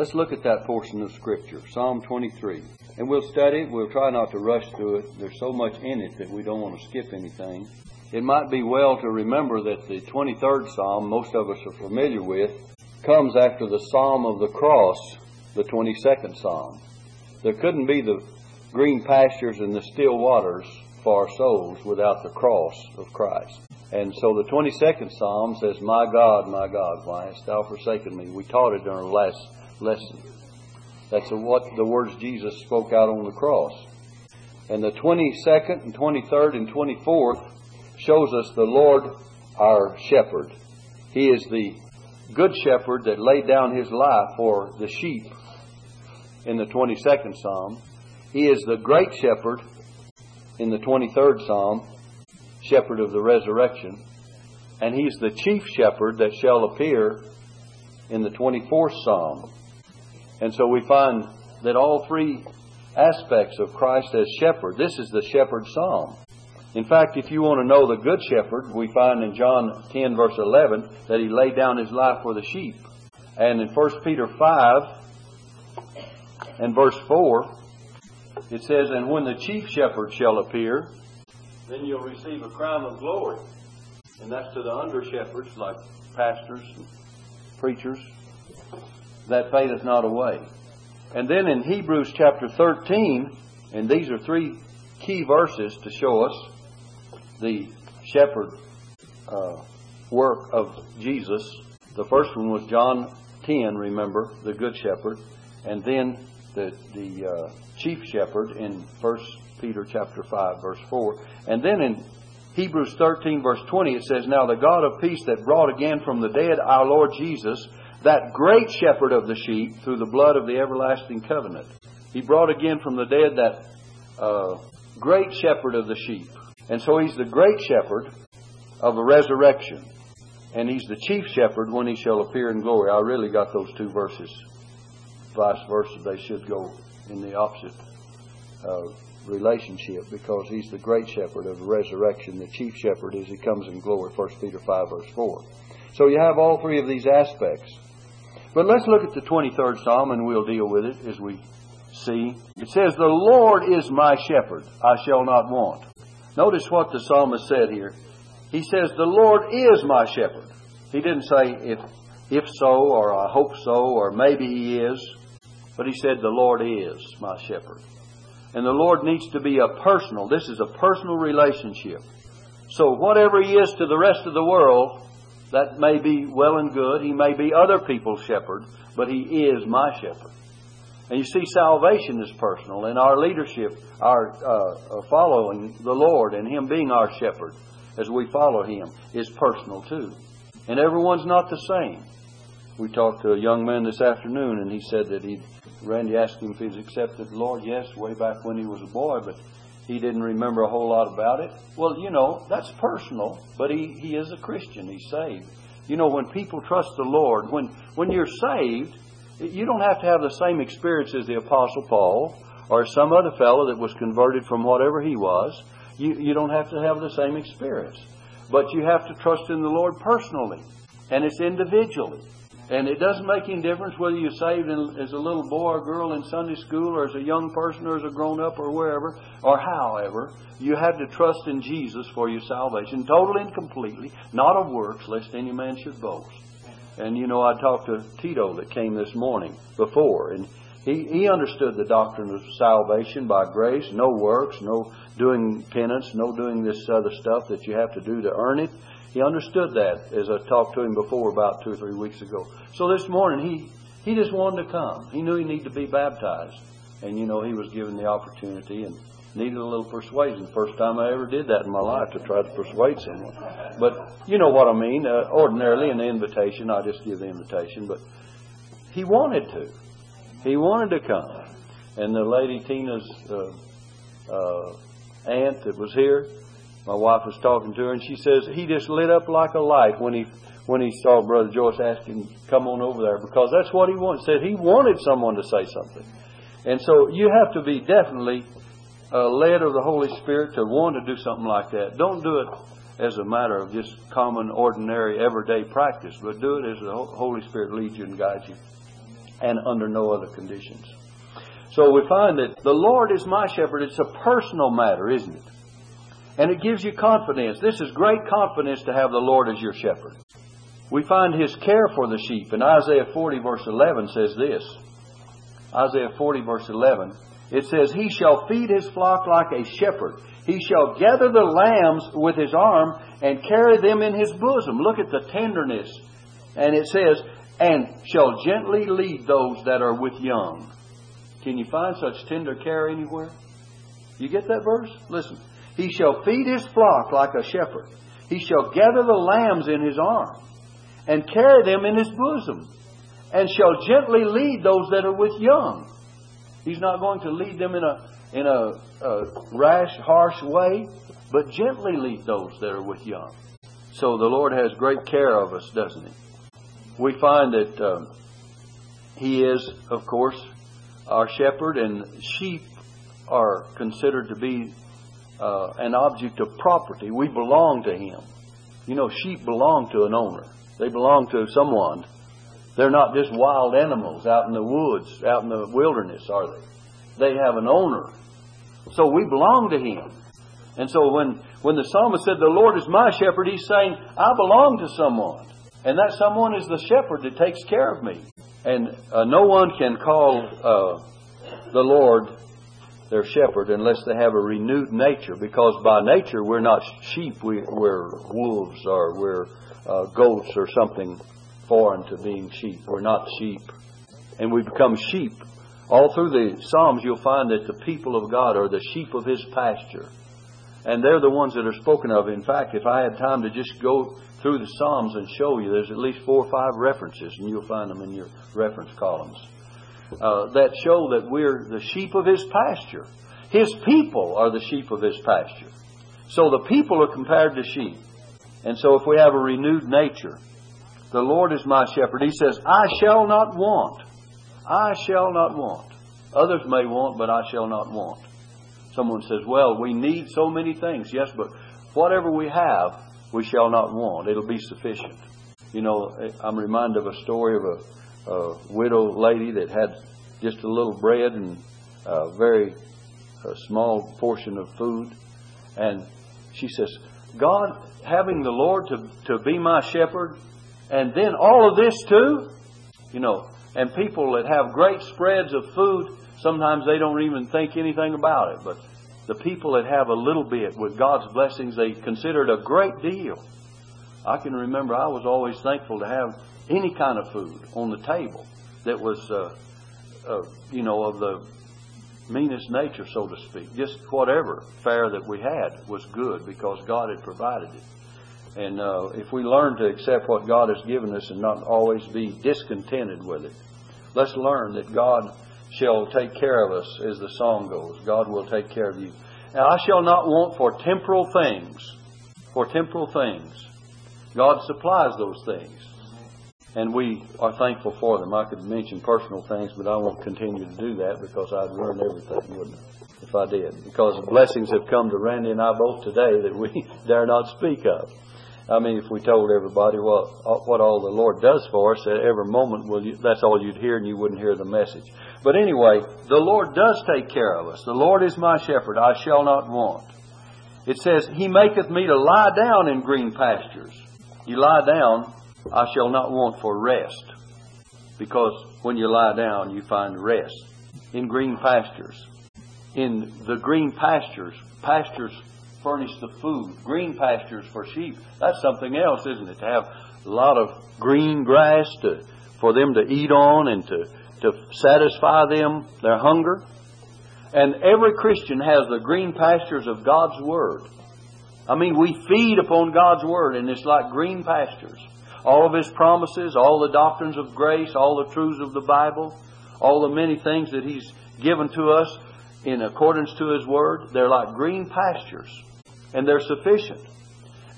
Let's look at that portion of Scripture, Psalm 23. And we'll study it. We'll try not to rush through it. There's so much in it that we don't want to skip anything. It might be well to remember that the 23rd Psalm, most of us are familiar with, comes after the Psalm of the Cross, the 22nd Psalm. There couldn't be the green pastures and the still waters for our souls without the cross of Christ. And so the 22nd Psalm says, My God, my God, why hast thou forsaken me? We taught it in our last lesson. That's what the words Jesus spoke out on the cross. And the 22nd and 23rd and 24th shows us the Lord our shepherd. He is the good shepherd that laid down his life for the sheep in the 22nd Psalm. He is the great shepherd in the 23rd Psalm, shepherd of the resurrection. And he's the chief shepherd that shall appear in the 24th Psalm. And so we find that all three aspects of Christ as shepherd, this is the shepherd psalm. In fact, if you want to know the good shepherd, we find in John 10 verse 11 that he laid down his life for the sheep. And in 1 Peter 5 and verse 4, it says, And when the chief shepherd shall appear, then you'll receive a crown of glory. And that's to the under shepherds like pastors preachers that fadeth not away. And then in Hebrews chapter 13, and these are three key verses to show us the shepherd uh, work of Jesus. The first one was John 10, remember, the good shepherd, and then the, the uh, chief shepherd in 1 Peter chapter 5, verse 4. And then in Hebrews 13, verse 20, it says, Now the God of peace that brought again from the dead our Lord Jesus, that great shepherd of the sheep through the blood of the everlasting covenant. He brought again from the dead that uh, great shepherd of the sheep. And so he's the great shepherd of the resurrection. And he's the chief shepherd when he shall appear in glory. I really got those two verses. Vice versa, they should go in the opposite uh, relationship because he's the great shepherd of the resurrection. The chief shepherd as he comes in glory. 1 Peter 5 verse 4. So you have all three of these aspects. But let's look at the 23rd Psalm and we'll deal with it as we see. It says, The Lord is my shepherd, I shall not want. Notice what the psalmist said here. He says, The Lord is my shepherd. He didn't say, if, if so, or I hope so, or maybe he is. But he said, The Lord is my shepherd. And the Lord needs to be a personal, this is a personal relationship. So whatever he is to the rest of the world, that may be well and good. He may be other people's shepherd, but he is my shepherd. And you see, salvation is personal, and our leadership, our uh, uh, following the Lord and Him being our shepherd as we follow Him, is personal too. And everyone's not the same. We talked to a young man this afternoon, and he said that he, Randy asked him if he's accepted the Lord. Yes, way back when he was a boy, but he didn't remember a whole lot about it. Well, you know, that's personal, but he, he is a Christian. He's saved. You know, when people trust the Lord, when, when you're saved, you don't have to have the same experience as the Apostle Paul or some other fellow that was converted from whatever he was. You, you don't have to have the same experience. But you have to trust in the Lord personally, and it's individually. And it doesn't make any difference whether you're saved as a little boy or girl in Sunday school or as a young person or as a grown up or wherever or however. You have to trust in Jesus for your salvation, totally and completely, not of works, lest any man should boast. And you know, I talked to Tito that came this morning before, and he, he understood the doctrine of salvation by grace, no works, no doing penance, no doing this other stuff that you have to do to earn it. He understood that as I talked to him before about two or three weeks ago. So this morning he he just wanted to come. He knew he needed to be baptized, and you know he was given the opportunity and needed a little persuasion. First time I ever did that in my life to try to persuade someone. But you know what I mean. Uh, ordinarily, an invitation, I just give the invitation. But he wanted to. He wanted to come. And the lady Tina's uh, uh, aunt that was here, my wife was talking to her, and she says he just lit up like a light when he when he saw Brother Joyce asking come on over there because that's what he wanted. Said he wanted someone to say something, and so you have to be definitely uh, led of the Holy Spirit to want to do something like that. Don't do it as a matter of just common, ordinary, everyday practice, but do it as the Holy Spirit leads you and guides you. and under no other conditions. So we find that the Lord is my shepherd. It's a personal matter, isn't it? And it gives you confidence. This is great confidence to have the Lord as your shepherd. We find his care for the sheep. And Isaiah 40 verse 11 says this. Isaiah 40 verse 11. It says, He shall feed his flock like a shepherd. He shall gather the lambs with his arm and carry them in his bosom. Look at the tenderness. And it says, and shall gently lead those that are with young. Can you find such tender care anywhere? You get that verse? Listen. He shall feed his flock like a shepherd. He shall gather the lambs in his arm and carry them in his bosom and shall gently lead those that are with young. He's not going to lead them in a in a, a rash, harsh way, but gently lead those that are with young. So the Lord has great care of us, doesn't He? We find that um, He is, of course, our shepherd, and sheep are considered to be uh, an object of property. We belong to Him. You know, sheep belong to an owner. They belong to someone. They're not just wild animals out in the woods, out in the wilderness, are they? They have an owner. So we belong to Him. And so when, when the psalmist said, The Lord is my shepherd, he's saying, I belong to someone. And that someone is the shepherd that takes care of me. And uh, no one can call uh, the Lord their shepherd unless they have a renewed nature, because by nature we're not sheep, we, are wolves or we're uh, goats or something foreign to being sheep. We're not sheep. And we become sheep. All through the Psalms, you'll find that the people of God are the sheep of His pasture. And they're the ones that are spoken of. In fact, if I had time to just go through the Psalms and show you, there's at least four or five references, and you'll find them in your reference columns, uh, that show that we're the sheep of His pasture. His people are the sheep of His pasture. So the people are compared to sheep. And so if we have a renewed nature, the Lord is my shepherd. He says, I shall not want. I shall not want. Others may want, but I shall not want. Someone says, well, we need so many things. Yes, but whatever we have, we shall not want. It'll be sufficient. You know, I'm reminded of a story of a, a widow lady that had just a little bread and a very a small portion of food. And she says, God, having the Lord to, to be my shepherd, and then all of this too? You know, and people that have great spreads of food, sometimes they don't even think anything about it. But the people that have a little bit with God's blessings, they consider it a great deal. I can remember I was always thankful to have any kind of food on the table that was, uh, uh, you know, of the meanest nature, so to speak. Just whatever fare that we had was good because God had provided it. And uh, if we learn to accept what God has given us and not always be discontented with it, let's learn that God shall take care of us, as the song goes. God will take care of you. I shall not want for temporal things. For temporal things. God supplies those things. And we are thankful for them. I could mention personal things, but I won't continue to do that because I'd ruin everything, wouldn't I? If I did. Because blessings have come to Randy and I both today that we dare not speak of. I mean, if we told everybody what what all the Lord does for us at every moment, well, you, that's all you'd hear, and you wouldn't hear the message. But anyway, the Lord does take care of us. The Lord is my shepherd; I shall not want. It says, He maketh me to lie down in green pastures. You lie down, I shall not want for rest, because when you lie down, you find rest in green pastures. In the green pastures, pastures furnish the food, green pastures for sheep. That's something else, isn't it? To have a lot of green grass to, for them to eat on and to, to satisfy them, their hunger. And every Christian has the green pastures of God's Word. I mean, we feed upon God's Word, and it's like green pastures. All of His promises, all the doctrines of grace, all the truths of the Bible, all the many things that He's given to us in accordance to His Word, they're like green pastures and they're sufficient.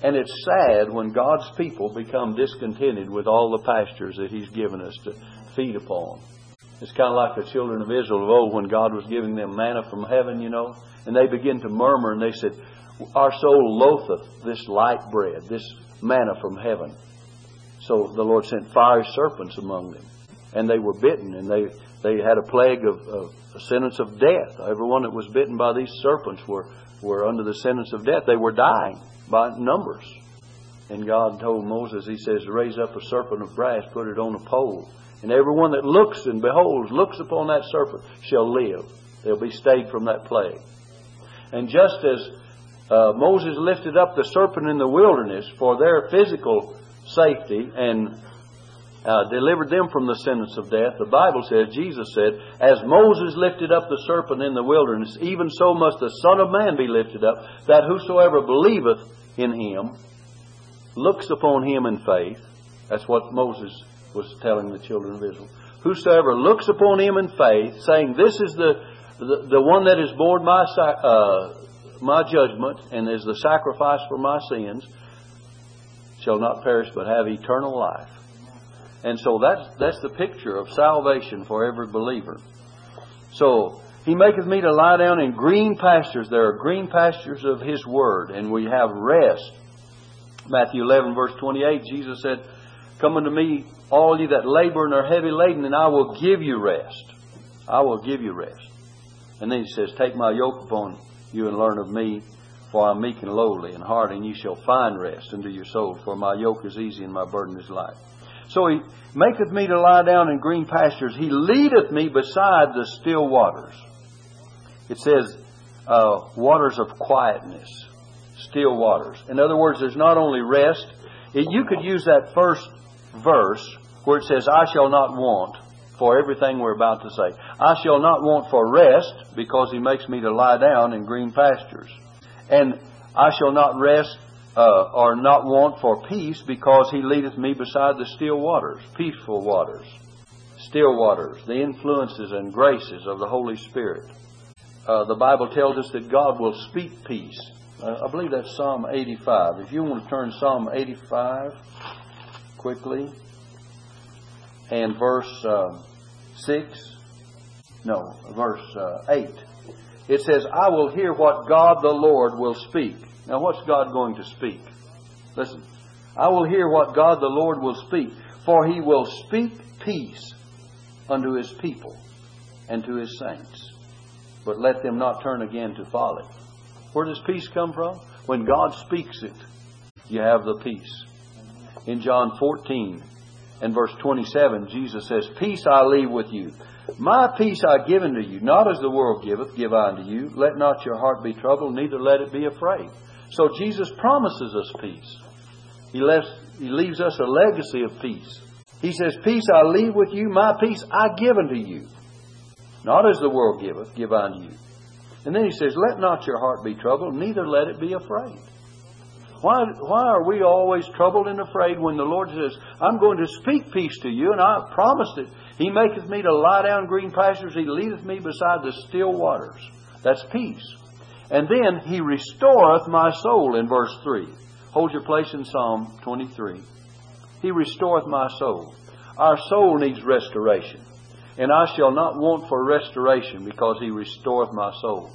And it's sad when God's people become discontented with all the pastures that He's given us to feed upon. It's kind of like the children of Israel of old when God was giving them manna from heaven, you know, and they begin to murmur and they said, Our soul loatheth this light bread, this manna from heaven. So the Lord sent fiery serpents among them. and they were bitten, and they they had a plague of, of a sentence of death. Everyone that was bitten by these serpents were were under the sentence of death. They were dying by numbers. And God told Moses, He says, raise up a serpent of brass, put it on a pole, and everyone that looks and beholds, looks upon that serpent, shall live. They'll be stayed from that plague. And just as uh, Moses lifted up the serpent in the wilderness for their physical safety and uh, delivered them from the sentence of death, the Bible says, Jesus said, As Moses lifted up the serpent in the wilderness, even so must the Son of Man be lifted up, that whosoever believeth in him, looks upon him in faith. That's what Moses was telling the children of Israel. Whosoever looks upon him in faith, saying, This is the, the, the one that has borne my, uh, my judgment and is the sacrifice for my sins, shall not perish but have eternal life. And so that's, that's the picture of salvation for every believer. So, He maketh me to lie down in green pastures. There are green pastures of His Word, and we have rest. Matthew 11, verse 28, Jesus said, Come unto me, all ye that labor and are heavy laden, and I will give you rest. I will give you rest. And then He says, Take my yoke upon you and learn of me, for I am meek and lowly in heart, and ye shall find rest unto your souls. For my yoke is easy and my burden is light. So he maketh me to lie down in green pastures. He leadeth me beside the still waters. It says, uh, waters of quietness, still waters. In other words, there's not only rest. It, you could use that first verse where it says, I shall not want for everything we're about to say. I shall not want for rest because he makes me to lie down in green pastures. And I shall not rest uh, or not want for peace because he leadeth me beside the still waters, peaceful waters, still waters, the influences and graces of the Holy Spirit. Uh, the Bible tells us that God will speak peace. Uh, I believe that's Psalm 85. If you want to turn Psalm 85 quickly, and verse uh, 6, no, verse uh, 8, it says, I will hear what God the Lord will speak. Now, what's God going to speak? Listen. I will hear what God the Lord will speak, for he will speak peace unto his people and to his saints. But let them not turn again to folly. Where does peace come from? When God speaks it, you have the peace. In John 14 and verse 27, Jesus says, Peace I leave with you. My peace I give unto you, not as the world giveth, give I unto you. Let not your heart be troubled, neither let it be afraid. So Jesus promises us peace. He, he leaves us a legacy of peace. He says, Peace I leave with you, my peace I give unto you. Not as the world giveth, give I unto you. And then he says, Let not your heart be troubled, neither let it be afraid. Why, why are we always troubled and afraid when the Lord says, I'm going to speak peace to you, and I promised it. He maketh me to lie down green pastures, He leadeth me beside the still waters. That's peace. And then he restoreth my soul in verse 3. Hold your place in Psalm 23. He restoreth my soul. Our soul needs restoration. And I shall not want for restoration because he restoreth my soul.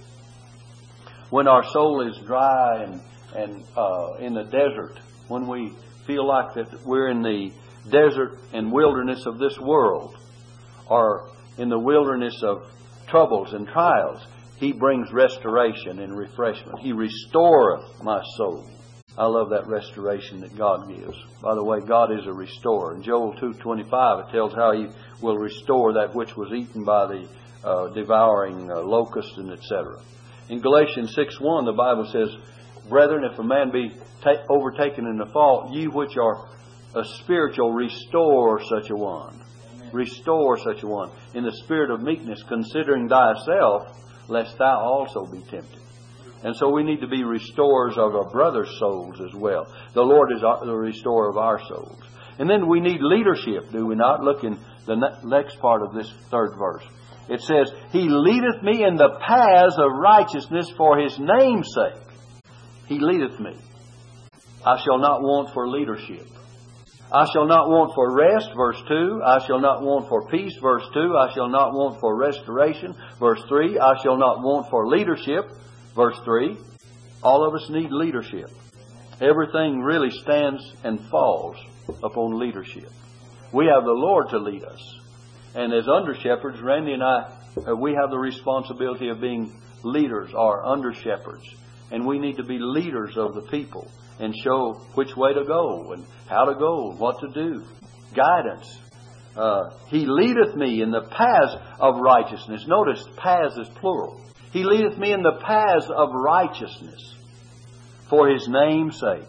When our soul is dry and, and uh, in the desert, when we feel like that we're in the desert and wilderness of this world, or in the wilderness of troubles and trials, he brings restoration and refreshment. He restoreth my soul. I love that restoration that God gives. By the way, God is a restorer. In Joel 2.25, it tells how He will restore that which was eaten by the uh, devouring uh, locust and etc. In Galatians 6.1, the Bible says, Brethren, if a man be ta- overtaken in a fault, ye which are a spiritual, restore such a one. Restore such a one. In the spirit of meekness, considering thyself, lest thou also be tempted. And so we need to be restorers of our brother's souls as well. The Lord is the restorer of our souls. And then we need leadership, do we not? Look in the next part of this third verse. It says, He leadeth me in the paths of righteousness for His name's sake. He leadeth me. I shall not want for leadership. I shall not want for rest, verse 2. I shall not want for peace, verse 2. I shall not want for restoration, verse 3. I shall not want for leadership, verse 3. All of us need leadership. Everything really stands and falls upon leadership. We have the Lord to lead us. And as under shepherds, Randy and I, uh, we have the responsibility of being leaders or under shepherds. And we need to be leaders of the people and show which way to go and how to go, and what to do. Guidance. Uh, he leadeth me in the paths of righteousness. Notice, paths is plural. He leadeth me in the paths of righteousness for his name's sake.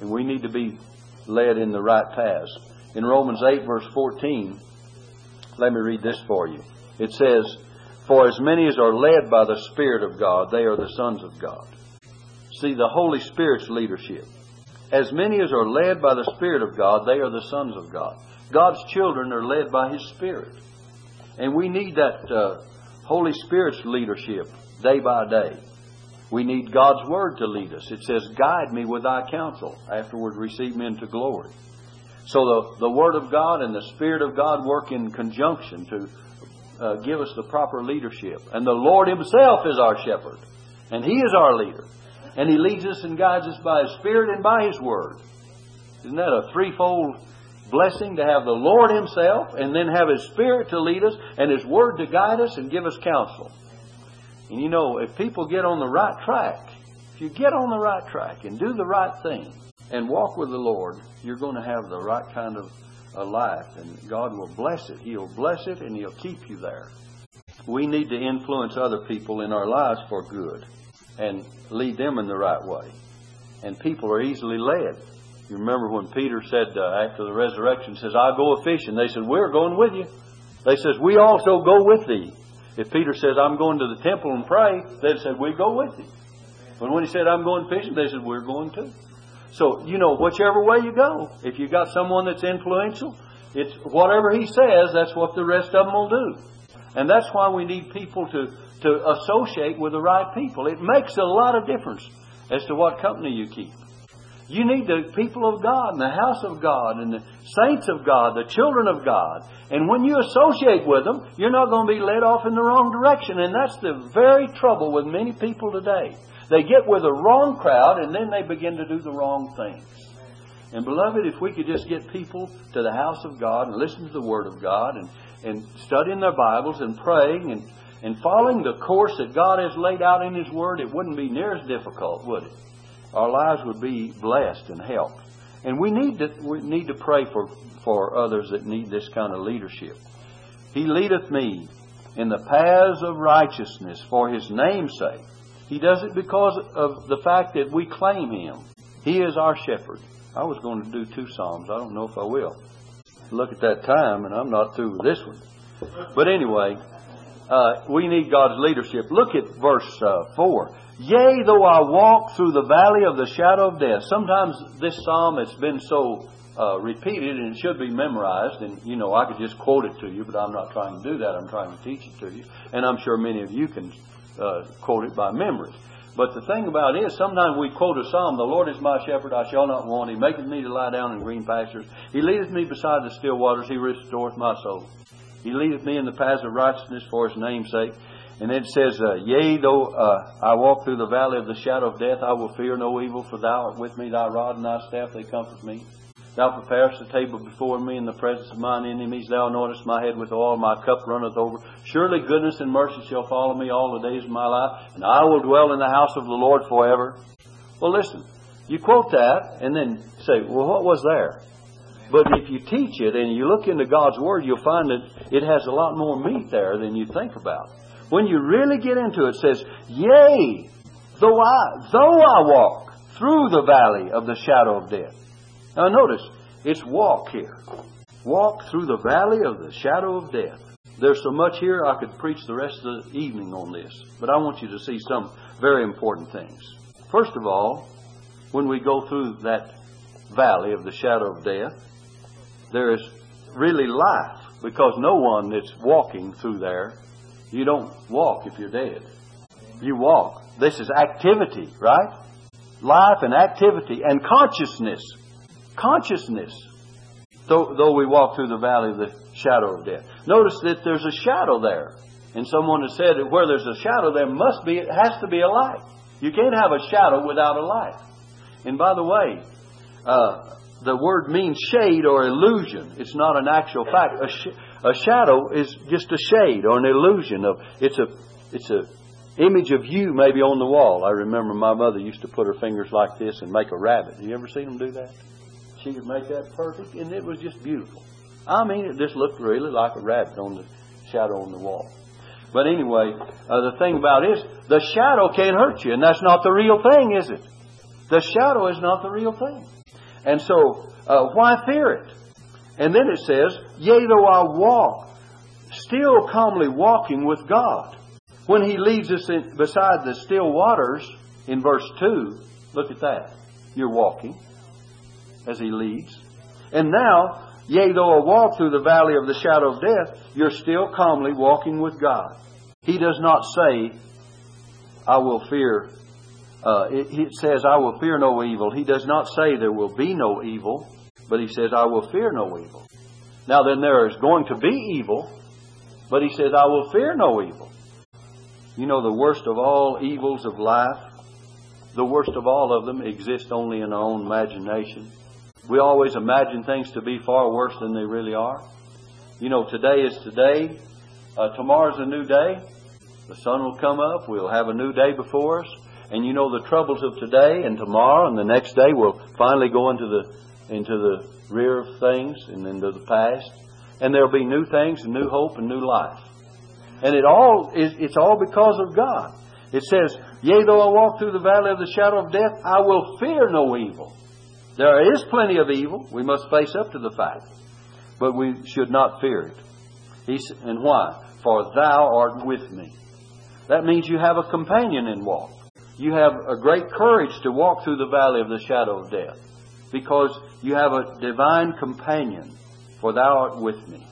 And we need to be led in the right paths. In Romans 8, verse 14, let me read this for you. It says, For as many as are led by the Spirit of God, they are the sons of God. See, the Holy Spirit's leadership. As many as are led by the Spirit of God, they are the sons of God. God's children are led by His Spirit. And we need that uh, Holy Spirit's leadership day by day. We need God's Word to lead us. It says, Guide me with thy counsel, afterward receive me into glory. So the, the Word of God and the Spirit of God work in conjunction to uh, give us the proper leadership. And the Lord Himself is our shepherd, and He is our leader. And He leads us and guides us by His Spirit and by His Word. Isn't that a threefold blessing to have the Lord Himself and then have His Spirit to lead us and His Word to guide us and give us counsel? And you know, if people get on the right track, if you get on the right track and do the right thing and walk with the Lord, you're going to have the right kind of a life and God will bless it. He'll bless it and He'll keep you there. We need to influence other people in our lives for good and lead them in the right way. And people are easily led. You remember when Peter said uh, after the resurrection, says, "I'll go a fishing." They said, "We're going with you." They says, "We also go with thee." If Peter says, I'm going to the temple and pray, they'd said, we go with thee." But when he said, I'm going fishing, they said, we're going too. So, you know, whichever way you go, if you got someone that's influential, it's whatever he says, that's what the rest of them will do. And that's why we need people to, to associate with the right people. It makes a lot of difference as to what company you keep. You need the people of God and the house of God and the saints of God, the children of God. And when you associate with them, you're not going to be led off in the wrong direction. And that's the very trouble with many people today. They get with the wrong crowd and then they begin to do the wrong things. And beloved, if we could just get people to the house of God and listen to the Word of God and, and studying their Bibles and praying and, and following the course that God has laid out in His Word, it wouldn't be near as difficult, would it? our lives would be blessed and helped. And we need to we need to pray for, for others that need this kind of leadership. He leadeth me in the paths of righteousness for his name's sake. He does it because of the fact that we claim him. He is our shepherd. I was going to do two Psalms. I don't know if I will. Look at that time, and I'm not through with this one. But anyway, uh, we need God's leadership. Look at verse uh, 4. Yea, though I walk through the valley of the shadow of death. Sometimes this psalm has been so uh, repeated and should be memorized. And, you know, I could just quote it to you, but I'm not trying to do that. I'm trying to teach it to you. And I'm sure many of you can uh, quote it by memory. But the thing about it is, sometimes we quote a psalm, The Lord is my shepherd, I shall not want. He maketh me to lie down in green pastures. He leadeth me beside the still waters. He restoreth my soul. He leadeth me in the paths of righteousness for his name's sake. And then it says, uh, Yea, though uh, I walk through the valley of the shadow of death, I will fear no evil, for thou art with me, thy rod and thy staff, they comfort me. Thou preparest a table before me in the presence of mine enemies. Thou anointest my head with oil, my cup runneth over. Surely goodness and mercy shall follow me all the days of my life, and I will dwell in the house of the Lord forever. Well, listen, you quote that and then say, well, what was there? But if you teach it and you look into God's Word, you'll find that it has a lot more meat there than you think about. When you really get into it, it says, Yea, though I, though I walk through the valley of the shadow of death. Now notice, it's walk here. Walk through the valley of the shadow of death. There's so much here, I could preach the rest of the evening on this. But I want you to see some very important things. First of all, when we go through that valley of the shadow of death, there is really life because no one that's walking through there you don't walk if you're dead. You walk. This is activity, right? Life and activity and consciousness. Consciousness. Though, though we walk through the valley of the shadow of death. Notice that there's a shadow there. And someone has said that where there's a shadow, there must be, it has to be a light. You can't have a shadow without a light. And by the way, uh, the word means shade or illusion. It's not an actual fact. Sh- A shadow is just a shade or an illusion of it's a it's a image of you maybe on the wall. I remember my mother used to put her fingers like this and make a rabbit. Have you ever seen them do that? She could make that perfect, and it was just beautiful. I mean, it just looked really like a rabbit on the shadow on the wall. But anyway, uh, the thing about it is, the shadow can't hurt you, and that's not the real thing, is it? The shadow is not the real thing. And so, uh, why fear it? And then it says, Yea, though I walk, still calmly walking with God. When He leads us in, beside the still waters, in verse 2, look at that. You're walking as He leads. And now, Yea, though I walk through the valley of the shadow of death, you're still calmly walking with God. He does not say, I will fear. Uh, it, it says, I will fear no evil. He does not say there will be no evil, but he says, I will fear no evil. Now then, there is going to be evil, but he says, I will fear no evil. You know, the worst of all evils of life, the worst of all of them exist only in our own imagination. We always imagine things to be far worse than they really are. You know, today is today. Uh, tomorrow's a new day. The sun will come up. We'll have a new day before us. And you know, the troubles of today and tomorrow and the next day will finally go into the, into the rear of things and into the past. And there'll be new things and new hope and new life. And it all is, it's all because of God. It says, Yea, though I walk through the valley of the shadow of death, I will fear no evil. There is plenty of evil. We must face up to the fact. But we should not fear it. He's, and why? For thou art with me. That means you have a companion in walk. You have a great courage to walk through the valley of the shadow of death because you have a divine companion, for thou art with me.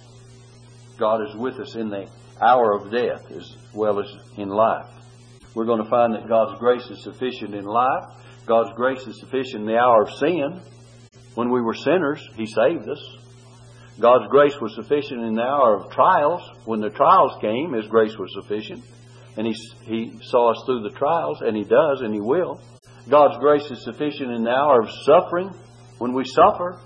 God is with us in the hour of death as well as in life. We're going to find that God's grace is sufficient in life God's grace is sufficient in the hour of sin. When we were sinners, He saved us. God's grace was sufficient in the hour of trials. When the trials came, His grace was sufficient. And He, he saw us through the trials, and He does, and He will. God's grace is sufficient in the hour of suffering. When we suffer,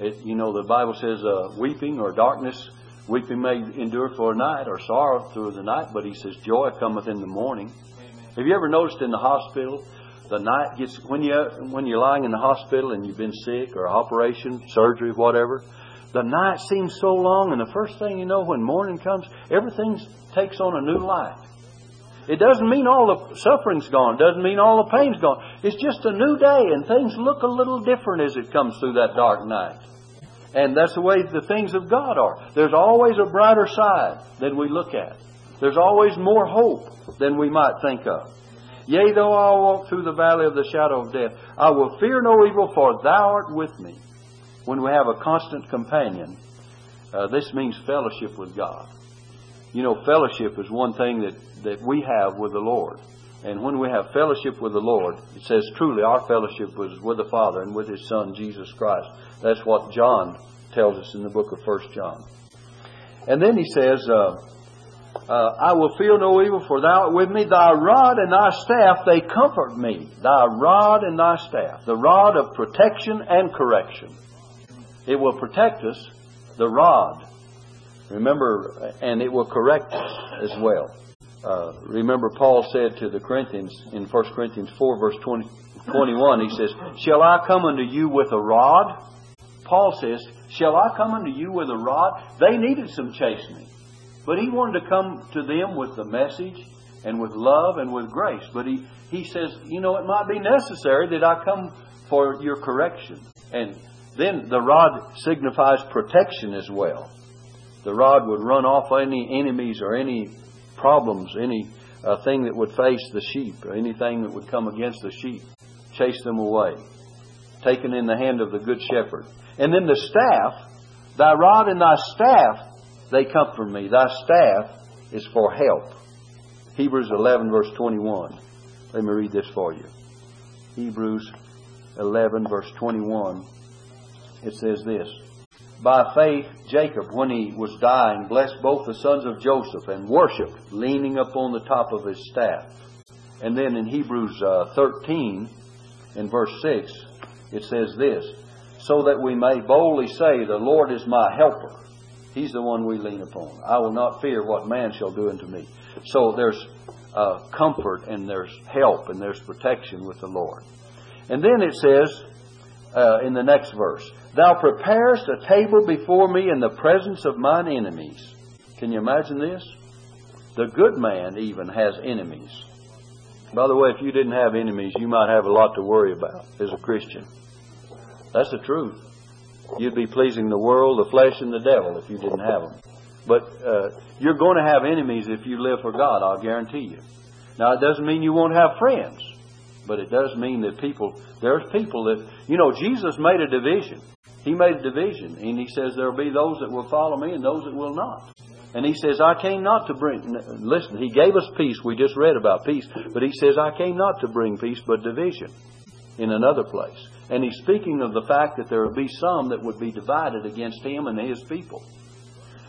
it, you know, the Bible says uh, weeping or darkness, weeping may endure for a night, or sorrow through the night, but He says joy cometh in the morning. Amen. Have you ever noticed in the hospital the night gets when you when you're lying in the hospital and you've been sick or operation, surgery, whatever. The night seems so long, and the first thing you know, when morning comes, everything takes on a new life. It doesn't mean all the suffering's gone. It doesn't mean all the pain's gone. It's just a new day, and things look a little different as it comes through that dark night. And that's the way the things of God are. There's always a brighter side than we look at. There's always more hope than we might think of. Yea, though I walk through the valley of the shadow of death, I will fear no evil, for thou art with me. When we have a constant companion, uh, this means fellowship with God. You know, fellowship is one thing that, that we have with the Lord. And when we have fellowship with the Lord, it says truly our fellowship was with the Father and with His Son, Jesus Christ. That's what John tells us in the book of First John. And then he says, uh, uh, I will feel no evil, for thou art with me. Thy rod and thy staff, they comfort me. Thy rod and thy staff. The rod of protection and correction. It will protect us, the rod. Remember, and it will correct us as well. Uh, remember, Paul said to the Corinthians in 1 Corinthians 4, verse 20, 21, he says, Shall I come unto you with a rod? Paul says, Shall I come unto you with a rod? They needed some chastening. But he wanted to come to them with the message and with love and with grace. But he, he says, you know, it might be necessary that I come for your correction. And then the rod signifies protection as well. The rod would run off any enemies or any problems, any uh, thing that would face the sheep or anything that would come against the sheep, chase them away. Taken in the hand of the good shepherd. And then the staff, thy rod and thy staff they comfort me. Thy staff is for help. Hebrews 11, verse 21. Let me read this for you. Hebrews 11, verse 21. It says this By faith, Jacob, when he was dying, blessed both the sons of Joseph and worshiped, leaning upon the top of his staff. And then in Hebrews uh, 13, in verse 6, it says this So that we may boldly say, The Lord is my helper. He's the one we lean upon. I will not fear what man shall do unto me. So there's uh, comfort and there's help and there's protection with the Lord. And then it says uh, in the next verse, Thou preparest a table before me in the presence of mine enemies. Can you imagine this? The good man even has enemies. By the way, if you didn't have enemies, you might have a lot to worry about as a Christian. That's the truth. You'd be pleasing the world, the flesh, and the devil if you didn't have them. But uh, you're going to have enemies if you live for God, I'll guarantee you. Now, it doesn't mean you won't have friends, but it does mean that people, there's people that, you know, Jesus made a division. He made a division, and He says there will be those that will follow me and those that will not. And He says, I came not to bring, listen, He gave us peace. We just read about peace. But He says, I came not to bring peace, but division in another place. And He's speaking of the fact that there would be some that would be divided against Him and His people.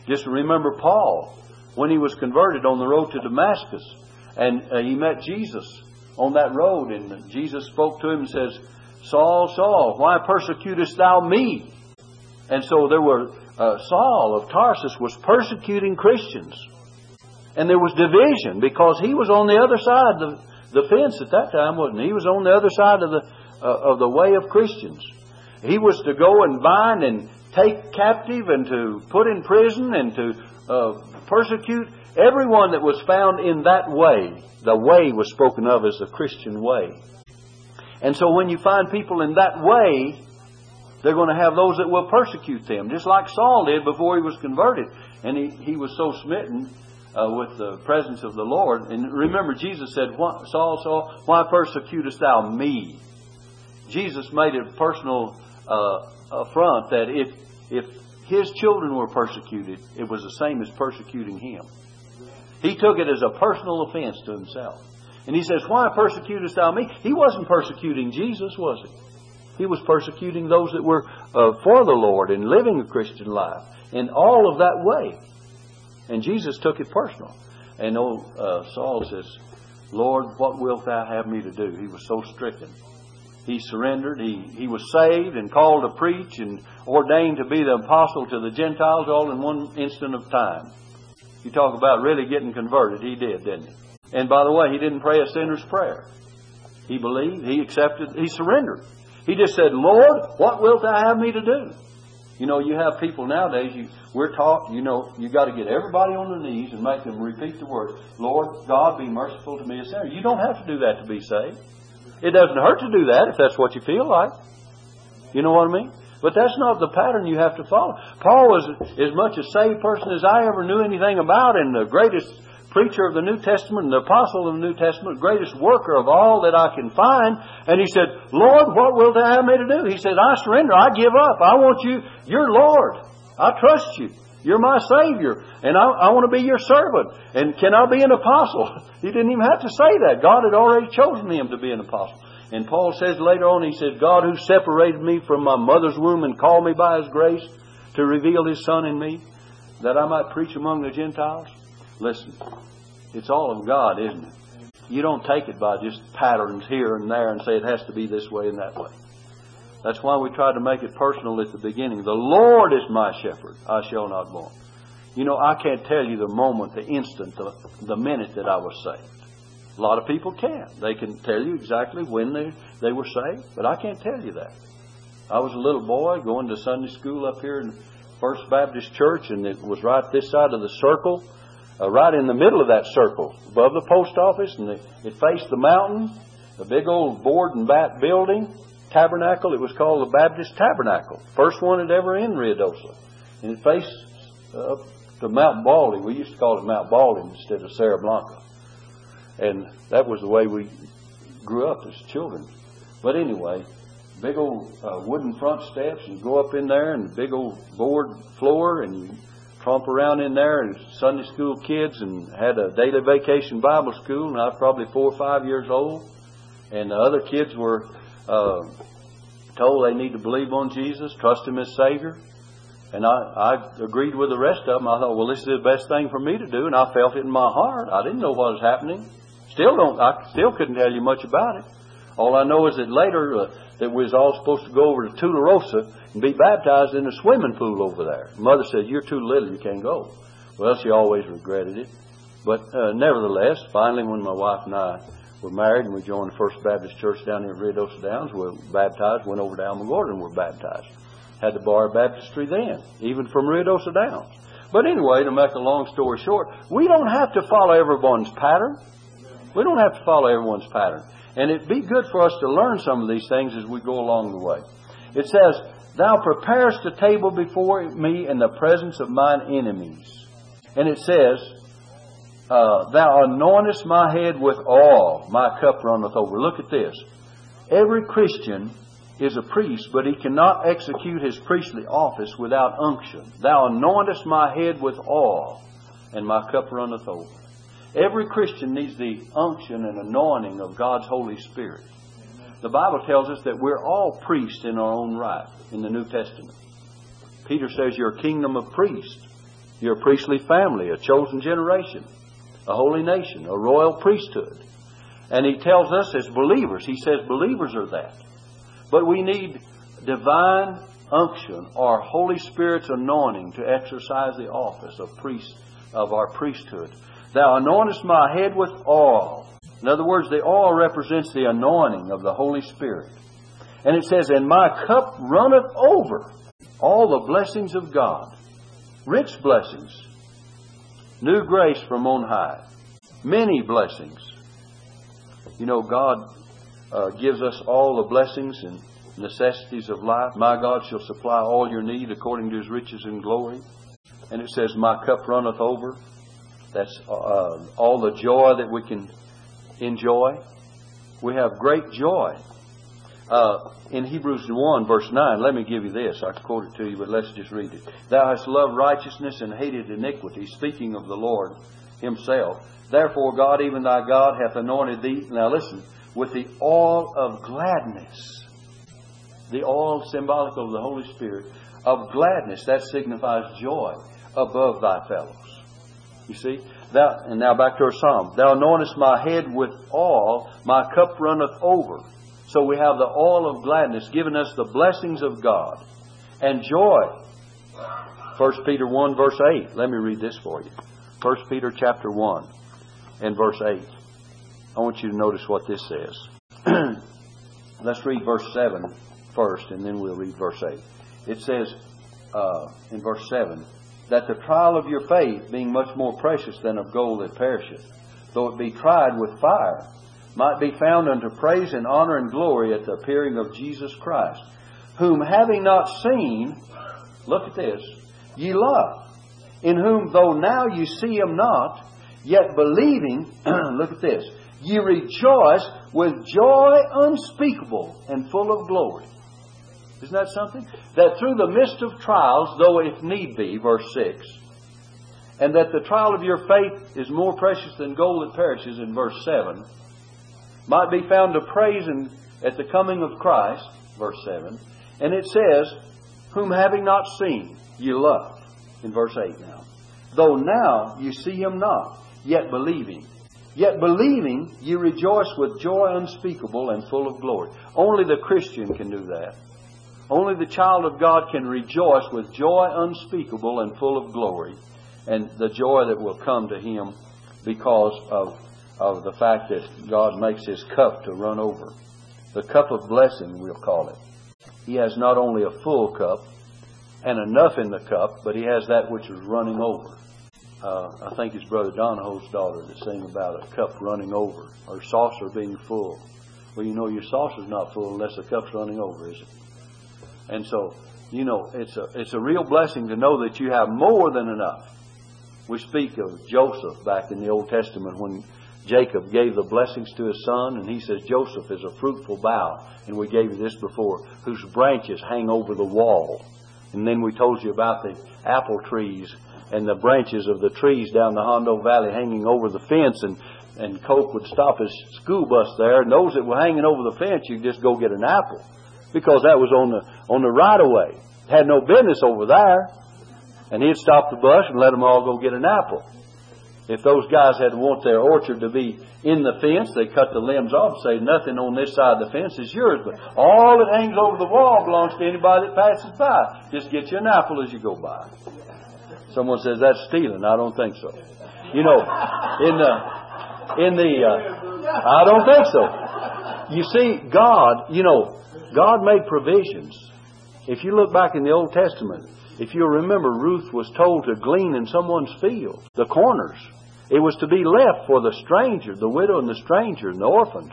Just remember Paul when he was converted on the road to Damascus and uh, he met Jesus on that road and Jesus spoke to him and says, Saul, Saul, why persecutest thou me? And so there were, uh, Saul of Tarsus was persecuting Christians. And there was division because he was on the other side of the, the fence at that time, wasn't he? He was on the other side of the, of the way of Christians. He was to go and bind and take captive and to put in prison and to uh, persecute everyone that was found in that way. The way was spoken of as the Christian way. And so when you find people in that way, they're going to have those that will persecute them, just like Saul did before he was converted. And he, he was so smitten uh, with the presence of the Lord. And remember, Jesus said, Saul, Saul, why persecutest thou me? Jesus made it a personal uh, affront that if if his children were persecuted, it was the same as persecuting him. He took it as a personal offense to himself. And he says, Why persecutest thou me? He wasn't persecuting Jesus, was he? He was persecuting those that were uh, for the Lord and living a Christian life in all of that way. And Jesus took it personal. And old uh, Saul says, Lord, what wilt thou have me to do? He was so stricken. He surrendered. He, he was saved and called to preach and ordained to be the apostle to the Gentiles all in one instant of time. You talk about really getting converted. He did, didn't he? And by the way, he didn't pray a sinner's prayer. He believed, he accepted, he surrendered. He just said, Lord, what wilt thou have me to do? You know, you have people nowadays, you, we're taught, you know, you got to get everybody on their knees and make them repeat the word, Lord, God, be merciful to me a sinner. You don't have to do that to be saved. It doesn't hurt to do that if that's what you feel like. You know what I mean? But that's not the pattern you have to follow. Paul was as much a saved person as I ever knew anything about, and the greatest preacher of the New Testament, and the apostle of the New Testament, greatest worker of all that I can find. And he said, Lord, what wilt thou have me to do? He said, I surrender. I give up. I want you. You're Lord. I trust you. You're my Savior, and I, I want to be your servant. And can I be an apostle? He didn't even have to say that. God had already chosen him to be an apostle. And Paul says later on, he says, God who separated me from my mother's womb and called me by his grace to reveal his Son in me, that I might preach among the Gentiles. Listen, it's all of God, isn't it? You don't take it by just patterns here and there and say it has to be this way and that way. That's why we tried to make it personal at the beginning. The Lord is my shepherd, I shall not want. You know, I can't tell you the moment, the instant, the, the minute that I was saved. A lot of people can. They can tell you exactly when they, they were saved, but I can't tell you that. I was a little boy going to Sunday school up here in First Baptist Church, and it was right this side of the circle, uh, right in the middle of that circle, above the post office, and it, it faced the mountain, a big old board and bat building, tabernacle. It was called the Baptist Tabernacle, first one that ever in Ruidoso, and it faced up to Mount Baldy. We used to call it Mount Baldy instead of Sierra Blanca, and that was the way we grew up as children. But anyway, big old uh, wooden front steps. And go up in there, and big old board floor, and you tromp around in there and Sunday school kids and had a daily vacation Bible school and I was probably four or five years old and the other kids were uh, told they need to believe on Jesus, trust Him as Savior. And I, I agreed with the rest of them. I thought, well, this is the best thing for me to do, and I felt it in my heart. I didn't know what was happening. Still don't. I still couldn't tell you much about it. All I know is that later uh, that we was all supposed to go over to Tularosa and be baptized in a swimming pool over there. Mother said, "You're too little, you can't go." Well, she always regretted it, but uh, nevertheless, finally, when my wife and I were married and we joined the First Baptist Church down at Ruidoso Downs, we were baptized. Went over to Alamogordo and were baptized. Had the bar baptistry then, even from Ruidoso Downs. But anyway, to make a long story short, we don't have to follow everyone's pattern. We don't have to follow everyone's pattern. And it'd be good for us to learn some of these things as we go along the way. It says, Thou preparest a table before me in the presence of mine enemies. And it says, uh, Thou anointest my head with oil, my cup runneth over. Look at this. Every Christian is a priest, but he cannot execute his priestly office without unction. Thou anointest my head with oil, and my cup runneth over. Every Christian needs the unction and anointing of God's Holy Spirit. The Bible tells us that we're all priests in our own right in the New Testament. Peter says you're a kingdom of priests. You're a priestly family, a chosen generation, a holy nation, a royal priesthood. And he tells us as believers, he says believers are that. But we need divine unction or Holy Spirit's anointing to exercise the office of priest of our priesthood. Thou anointest my head with oil. In other words, the oil represents the anointing of the Holy Spirit. And it says, And my cup runneth over all the blessings of God. Rich blessings. New grace from on high. Many blessings. You know, God uh, gives us all the blessings and necessities of life. My God shall supply all your need according to his riches and glory. And it says, My cup runneth over. That's uh, all the joy that we can enjoy. We have great joy. Uh, in Hebrews 1, verse 9, let me give you this. I quote it to you, but let's just read it. Thou hast loved righteousness and hated iniquity, speaking of the Lord Himself. Therefore, God, even thy God, hath anointed thee. Now listen, with the oil of gladness. The oil symbolic of the Holy Spirit of gladness. That signifies joy above thy fellows. You see? Thou, and now back to our psalm. Thou anointest my head with oil, my cup runneth over. So we have the oil of gladness giving us the blessings of God and joy. 1 Peter 1 verse 8. Let me read this for you. 1 Peter chapter 1 and verse 8. I want you to notice what this says. Let's read verse 7 first, and then we'll read verse 8. It says uh, in verse 7 that the trial of your faith, being much more precious than of gold that perisheth, though it be tried with fire, might be found unto praise and honor and glory at the appearing of Jesus Christ, whom having not seen, look at this, ye love, in whom though now you see him not, yet believing, look at this, ye rejoice with joy unspeakable and full of glory. Isn't that something? That through the midst of trials, though if need be, verse 6, and that the trial of your faith is more precious than gold that perishes in verse 7, might be found to praise Him at the coming of Christ, verse 7, and it says, whom having not seen, ye love, in verse 8 now. Though now you see him not, yet believing, Yet believing, you rejoice with joy unspeakable and full of glory. Only the Christian can do that. Only the child of God can rejoice with joy unspeakable and full of glory, and the joy that will come to him because of, of the fact that God makes his cup to run over. The cup of blessing, we'll call it. He has not only a full cup and enough in the cup, but he has that which is running over uh, I think it's Brother Donahoe's daughter that sang about a cup running over or saucer being full. Well, you know your saucer's not full unless the cup's running over, is it? And so, you know, it's a it's a real blessing to know that you have more than enough. We speak of Joseph back in the Old Testament when Jacob gave the blessings to his son, and he says Joseph is a fruitful bough, and we gave you this before, whose branches hang over the wall. And then we told you about the apple trees and the branches of the trees down the Hondo Valley hanging over the fence and and Coke would stop his school bus there, and those that were hanging over the fence, you'd just go get an apple. Because that was on the on the right of way. Had no business over there. And he'd stop the bus and let them all go get an apple. If those guys had want their orchard to be in the fence, they cut the limbs off, say nothing on this side of the fence is yours, but all that hangs over the wall belongs to anybody that passes by. Just get you an apple as you go by. Someone says that's stealing. I don't think so. You know, in the in the uh, I don't think so. You see, God, you know, God made provisions. If you look back in the Old Testament, if you remember, Ruth was told to glean in someone's field, the corners. It was to be left for the stranger, the widow and the stranger and the orphans.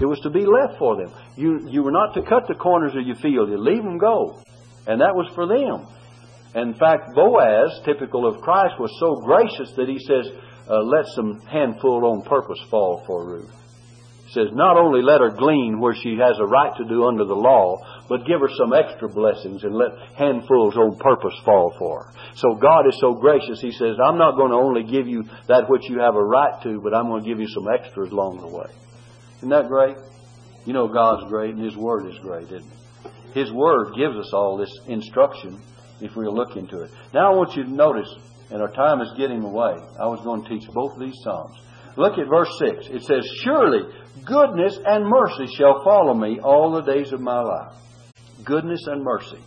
It was to be left for them. You, you were not to cut the corners of your field. You leave them go. And that was for them. In fact, Boaz, typical of Christ, was so gracious that he says, uh, let some handful on purpose fall for Ruth He says, not only let her glean where she has a right to do under the law, but give her some extra blessings and let handfuls on purpose fall for her. So God is so gracious, He says, I'm not going to only give you that which you have a right to, but I'm going to give you some extras along the way. Isn't that great? You know God's great and His Word is great, isn't it? His Word gives us all this instruction if we'll look into it. Now I want you to notice, and our time is getting away, I was going to teach both these Psalms. Look at verse 6. It says, Surely goodness and mercy shall follow me all the days of my life. Goodness and mercy.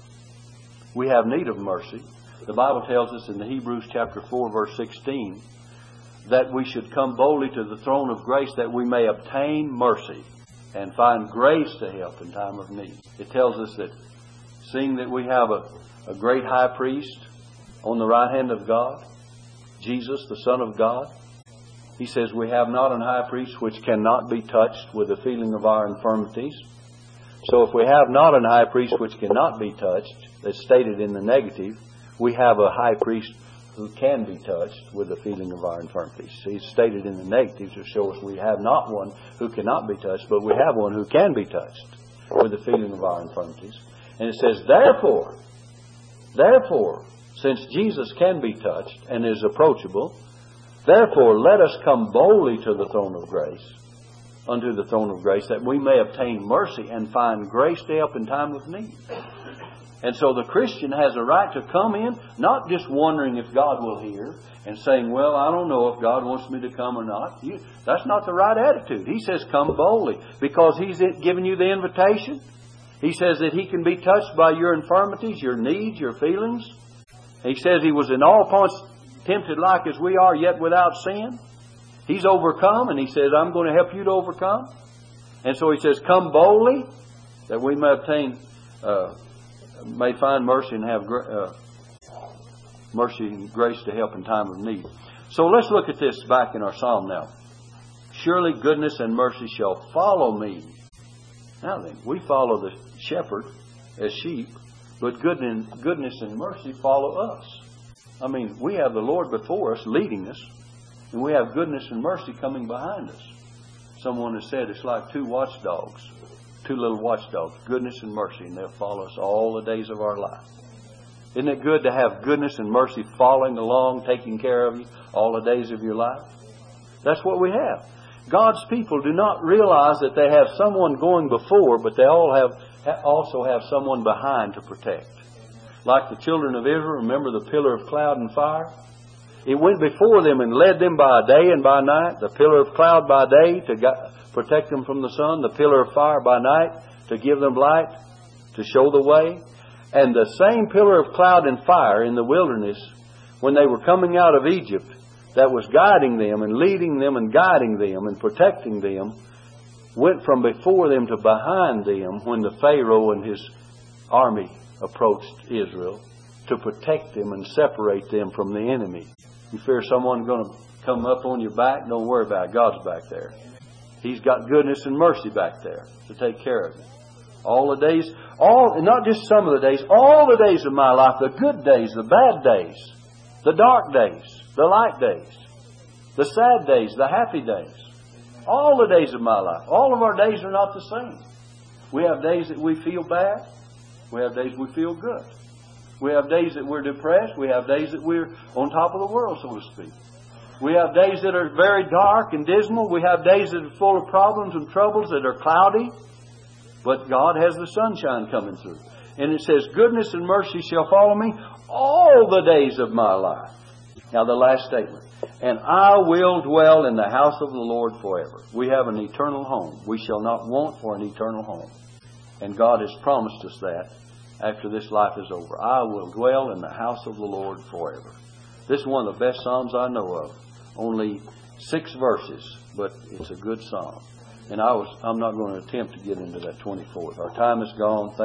We have need of mercy. The Bible tells us in the Hebrews chapter 4 verse 16 that we should come boldly to the throne of grace that we may obtain mercy and find grace to help in time of need. It tells us that seeing that we have a, a great high priest on the right hand of God, Jesus, the Son of God, he says, We have not an high priest which cannot be touched with the feeling of our infirmities. So if we have not an high priest which cannot be touched, that's stated in the negative, we have a high priest who can be touched with the feeling of our infirmities. He's stated in the negative to show us we have not one who cannot be touched, but we have one who can be touched with the feeling of our infirmities. And it says, Therefore, therefore, since Jesus can be touched and is approachable, Therefore, let us come boldly to the throne of grace, unto the throne of grace, that we may obtain mercy and find grace to help in time of need. And so the Christian has a right to come in, not just wondering if God will hear and saying, Well, I don't know if God wants me to come or not. You, that's not the right attitude. He says, Come boldly, because He's given you the invitation. He says that He can be touched by your infirmities, your needs, your feelings. He says He was in all points tempted like as we are, yet without sin. He's overcome, and he says, I'm going to help you to overcome. And so he says, Come boldly, that we may obtain, uh, may find mercy and have uh, mercy and grace to help in time of need. So let's look at this back in our psalm now. Surely goodness and mercy shall follow me. Now then, we follow the shepherd as sheep, but goodness and mercy follow us. I mean, we have the Lord before us leading us, and we have goodness and mercy coming behind us. Someone has said it's like two watchdogs, two little watchdogs, goodness and mercy, and they'll follow us all the days of our life. Isn't it good to have goodness and mercy following along, taking care of you all the days of your life? That's what we have. God's people do not realize that they have someone going before, but they all have also have someone behind to protect like the children of Israel. Remember the pillar of cloud and fire? It went before them and led them by day and by night. The pillar of cloud by day to protect them from the sun. The pillar of fire by night to give them light, to show the way. And the same pillar of cloud and fire in the wilderness when they were coming out of Egypt that was guiding them and leading them and guiding them and protecting them went from before them to behind them when the Pharaoh and his army approached Israel to protect them and separate them from the enemy. You fear someone going to come up on your back? Don't worry about it. God's back there. He's got goodness and mercy back there to take care of you. All the days, all not just some of the days, all the days of my life, the good days, the bad days, the dark days, the light days, the sad days, the happy days. All the days of my life. All of our days are not the same. We have days that we feel bad. We have days we feel good. We have days that we're depressed. We have days that we're on top of the world, so to speak. We have days that are very dark and dismal. We have days that are full of problems and troubles that are cloudy. But God has the sunshine coming through. And it says, Goodness and mercy shall follow me all the days of my life. Now, the last statement. And I will dwell in the house of the Lord forever. We have an eternal home. We shall not want for an eternal home. And God has promised us that after this life is over. I will dwell in the house of the Lord forever. This is one of the best Psalms I know of. Only six verses, but it's a good Psalm. And I was, I'm not going to attempt to get into that 24th. Our time is gone. Thank